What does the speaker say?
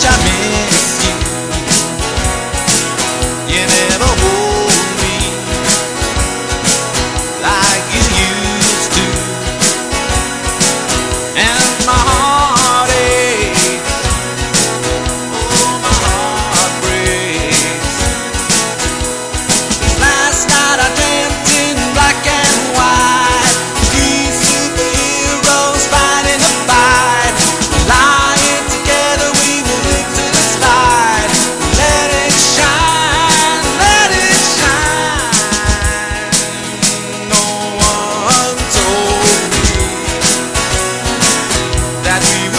champagne that we